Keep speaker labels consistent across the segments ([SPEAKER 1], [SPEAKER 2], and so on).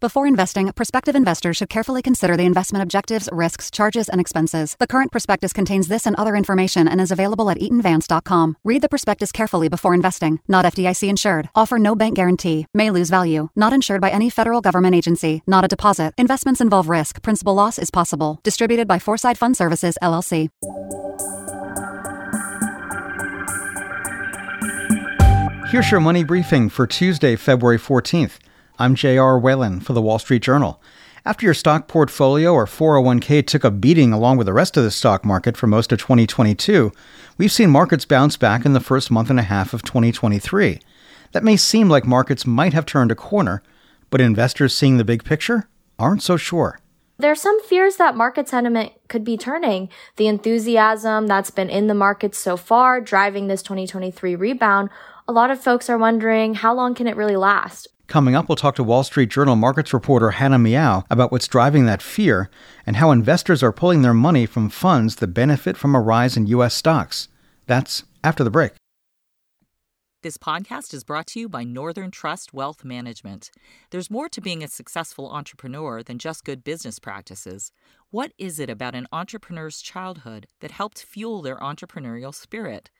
[SPEAKER 1] Before investing, prospective investors should carefully consider the investment objectives, risks, charges, and expenses. The current prospectus contains this and other information and is available at eatonvance.com. Read the prospectus carefully before investing. Not FDIC insured. Offer no bank guarantee. May lose value. Not insured by any federal government agency. Not a deposit. Investments involve risk. Principal loss is possible. Distributed by Foreside Fund Services, LLC.
[SPEAKER 2] Here's your money briefing for Tuesday, February 14th. I'm J.R. Whalen for the Wall Street Journal. After your stock portfolio or 401k took a beating along with the rest of the stock market for most of 2022, we've seen markets bounce back in the first month and a half of 2023. That may seem like markets might have turned a corner, but investors seeing the big picture aren't so sure.
[SPEAKER 3] There are some fears that market sentiment could be turning. The enthusiasm that's been in the markets so far driving this 2023 rebound. A lot of folks are wondering how long can it really last?
[SPEAKER 2] Coming up, we'll talk to Wall Street Journal markets reporter Hannah Miao about what's driving that fear and how investors are pulling their money from funds that benefit from a rise in U.S. stocks. That's after the break.
[SPEAKER 4] This podcast is brought to you by Northern Trust Wealth Management. There's more to being a successful entrepreneur than just good business practices. What is it about an entrepreneur's childhood that helped fuel their entrepreneurial spirit?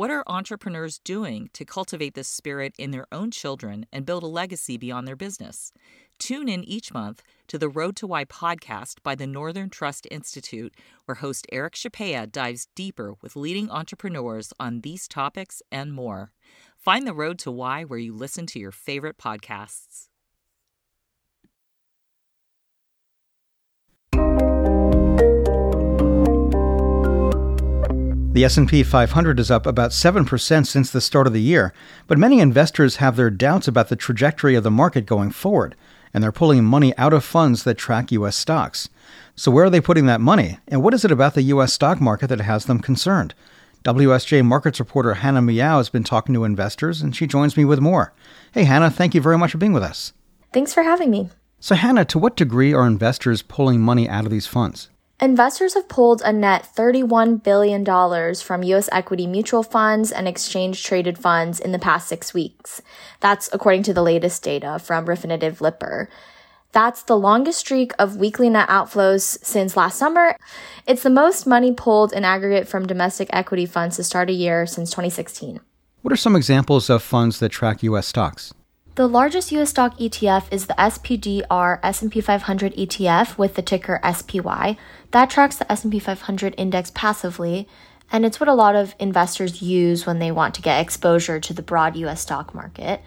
[SPEAKER 4] What are entrepreneurs doing to cultivate this spirit in their own children and build a legacy beyond their business? Tune in each month to the Road to Why podcast by the Northern Trust Institute, where host Eric Chapea dives deeper with leading entrepreneurs on these topics and more. Find the Road to Why where you listen to your favorite podcasts.
[SPEAKER 2] The S&P 500 is up about 7% since the start of the year, but many investors have their doubts about the trajectory of the market going forward, and they're pulling money out of funds that track US stocks. So where are they putting that money, and what is it about the US stock market that has them concerned? WSJ markets reporter Hannah Miao has been talking to investors, and she joins me with more. Hey Hannah, thank you very much for being with us.
[SPEAKER 3] Thanks for having me.
[SPEAKER 2] So Hannah, to what degree are investors pulling money out of these funds?
[SPEAKER 3] Investors have pulled a net $31 billion from U.S. equity mutual funds and exchange traded funds in the past six weeks. That's according to the latest data from Refinitiv Lipper. That's the longest streak of weekly net outflows since last summer. It's the most money pulled in aggregate from domestic equity funds to start a year since 2016.
[SPEAKER 2] What are some examples of funds that track U.S. stocks?
[SPEAKER 3] The largest US stock ETF is the SPDR S&P 500 ETF with the ticker SPY. That tracks the S&P 500 index passively, and it's what a lot of investors use when they want to get exposure to the broad US stock market.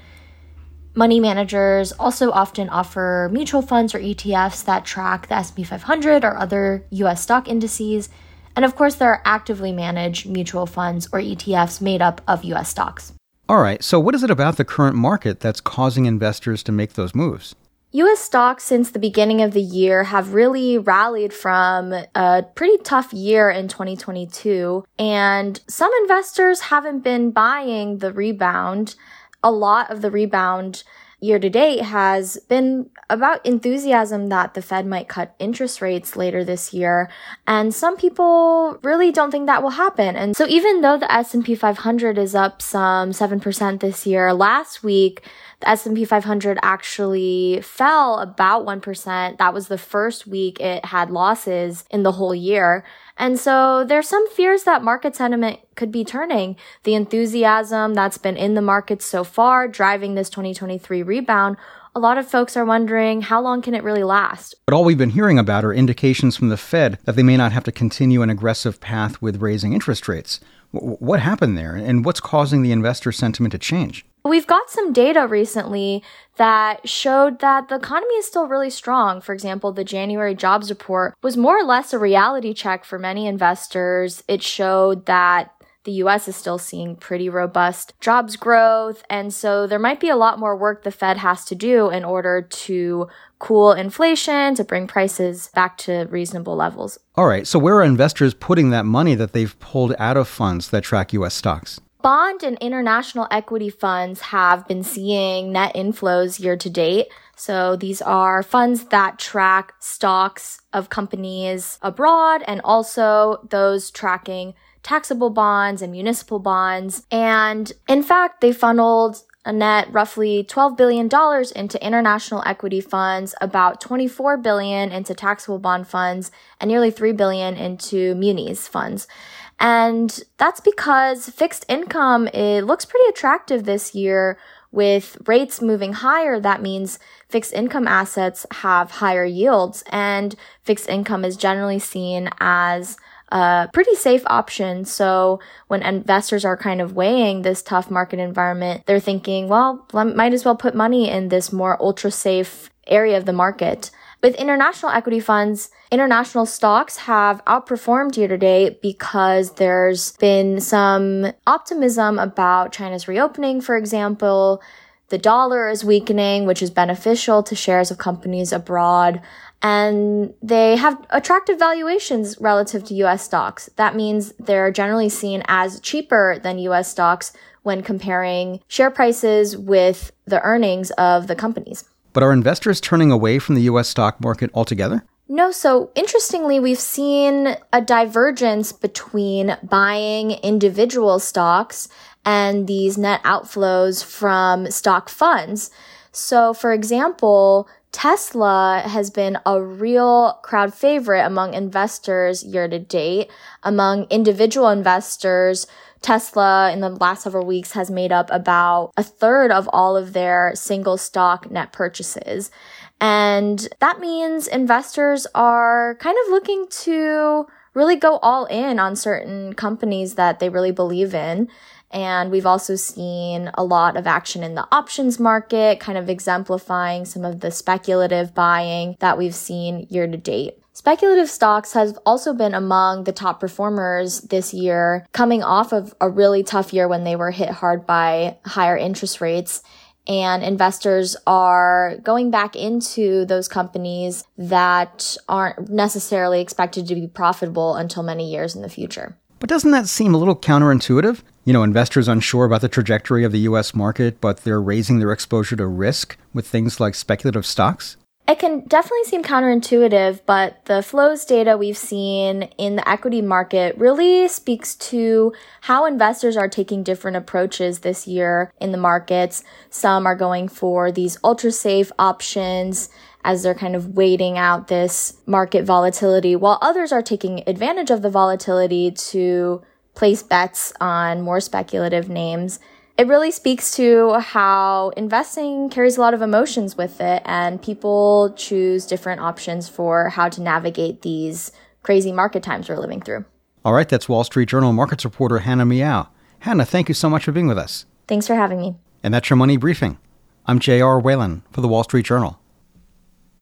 [SPEAKER 3] Money managers also often offer mutual funds or ETFs that track the S&P 500 or other US stock indices. And of course, there are actively managed mutual funds or ETFs made up of US stocks.
[SPEAKER 2] All right, so what is it about the current market that's causing investors to make those moves?
[SPEAKER 3] US stocks since the beginning of the year have really rallied from a pretty tough year in 2022, and some investors haven't been buying the rebound. A lot of the rebound year to date has been about enthusiasm that the Fed might cut interest rates later this year. And some people really don't think that will happen. And so even though the S&P 500 is up some 7% this year, last week, the S&P 500 actually fell about 1%. That was the first week it had losses in the whole year. And so there's some fears that market sentiment could be turning. The enthusiasm that's been in the markets so far driving this 2023 rebound a lot of folks are wondering how long can it really last?
[SPEAKER 2] But all we've been hearing about are indications from the Fed that they may not have to continue an aggressive path with raising interest rates. What happened there, and what's causing the investor sentiment to change?
[SPEAKER 3] We've got some data recently that showed that the economy is still really strong. For example, the January jobs report was more or less a reality check for many investors. It showed that the US is still seeing pretty robust jobs growth. And so there might be a lot more work the Fed has to do in order to cool inflation, to bring prices back to reasonable levels.
[SPEAKER 2] All right. So where are investors putting that money that they've pulled out of funds that track US stocks?
[SPEAKER 3] Bond and international equity funds have been seeing net inflows year to date. So these are funds that track stocks of companies abroad and also those tracking taxable bonds and municipal bonds. And in fact, they funneled a net roughly $12 billion into international equity funds, about 24 billion into taxable bond funds, and nearly 3 billion into munis funds. And that's because fixed income, it looks pretty attractive this year with rates moving higher. That means fixed income assets have higher yields and fixed income is generally seen as a pretty safe option. So when investors are kind of weighing this tough market environment, they're thinking, well, might as well put money in this more ultra safe area of the market. With international equity funds, international stocks have outperformed year to date because there's been some optimism about China's reopening, for example. The dollar is weakening, which is beneficial to shares of companies abroad and they have attractive valuations relative to US stocks. That means they're generally seen as cheaper than US stocks when comparing share prices with the earnings of the companies.
[SPEAKER 2] But are investors turning away from the US stock market altogether?
[SPEAKER 3] No, so interestingly, we've seen a divergence between buying individual stocks and these net outflows from stock funds. So, for example, Tesla has been a real crowd favorite among investors year to date. Among individual investors, Tesla in the last several weeks has made up about a third of all of their single stock net purchases. And that means investors are kind of looking to really go all in on certain companies that they really believe in. And we've also seen a lot of action in the options market, kind of exemplifying some of the speculative buying that we've seen year to date. Speculative stocks have also been among the top performers this year, coming off of a really tough year when they were hit hard by higher interest rates. And investors are going back into those companies that aren't necessarily expected to be profitable until many years in the future.
[SPEAKER 2] But doesn't that seem a little counterintuitive? You know, investors unsure about the trajectory of the US market, but they're raising their exposure to risk with things like speculative stocks?
[SPEAKER 3] It can definitely seem counterintuitive, but the flows data we've seen in the equity market really speaks to how investors are taking different approaches this year in the markets. Some are going for these ultra safe options as they're kind of waiting out this market volatility, while others are taking advantage of the volatility to place bets on more speculative names. It really speaks to how investing carries a lot of emotions with it, and people choose different options for how to navigate these crazy market times we're living through.
[SPEAKER 2] All right, that's Wall Street Journal markets reporter Hannah Miao. Hannah, thank you so much for being with us.
[SPEAKER 3] Thanks for having me.
[SPEAKER 2] And that's your money briefing. I'm J.R. Whalen for the Wall Street Journal.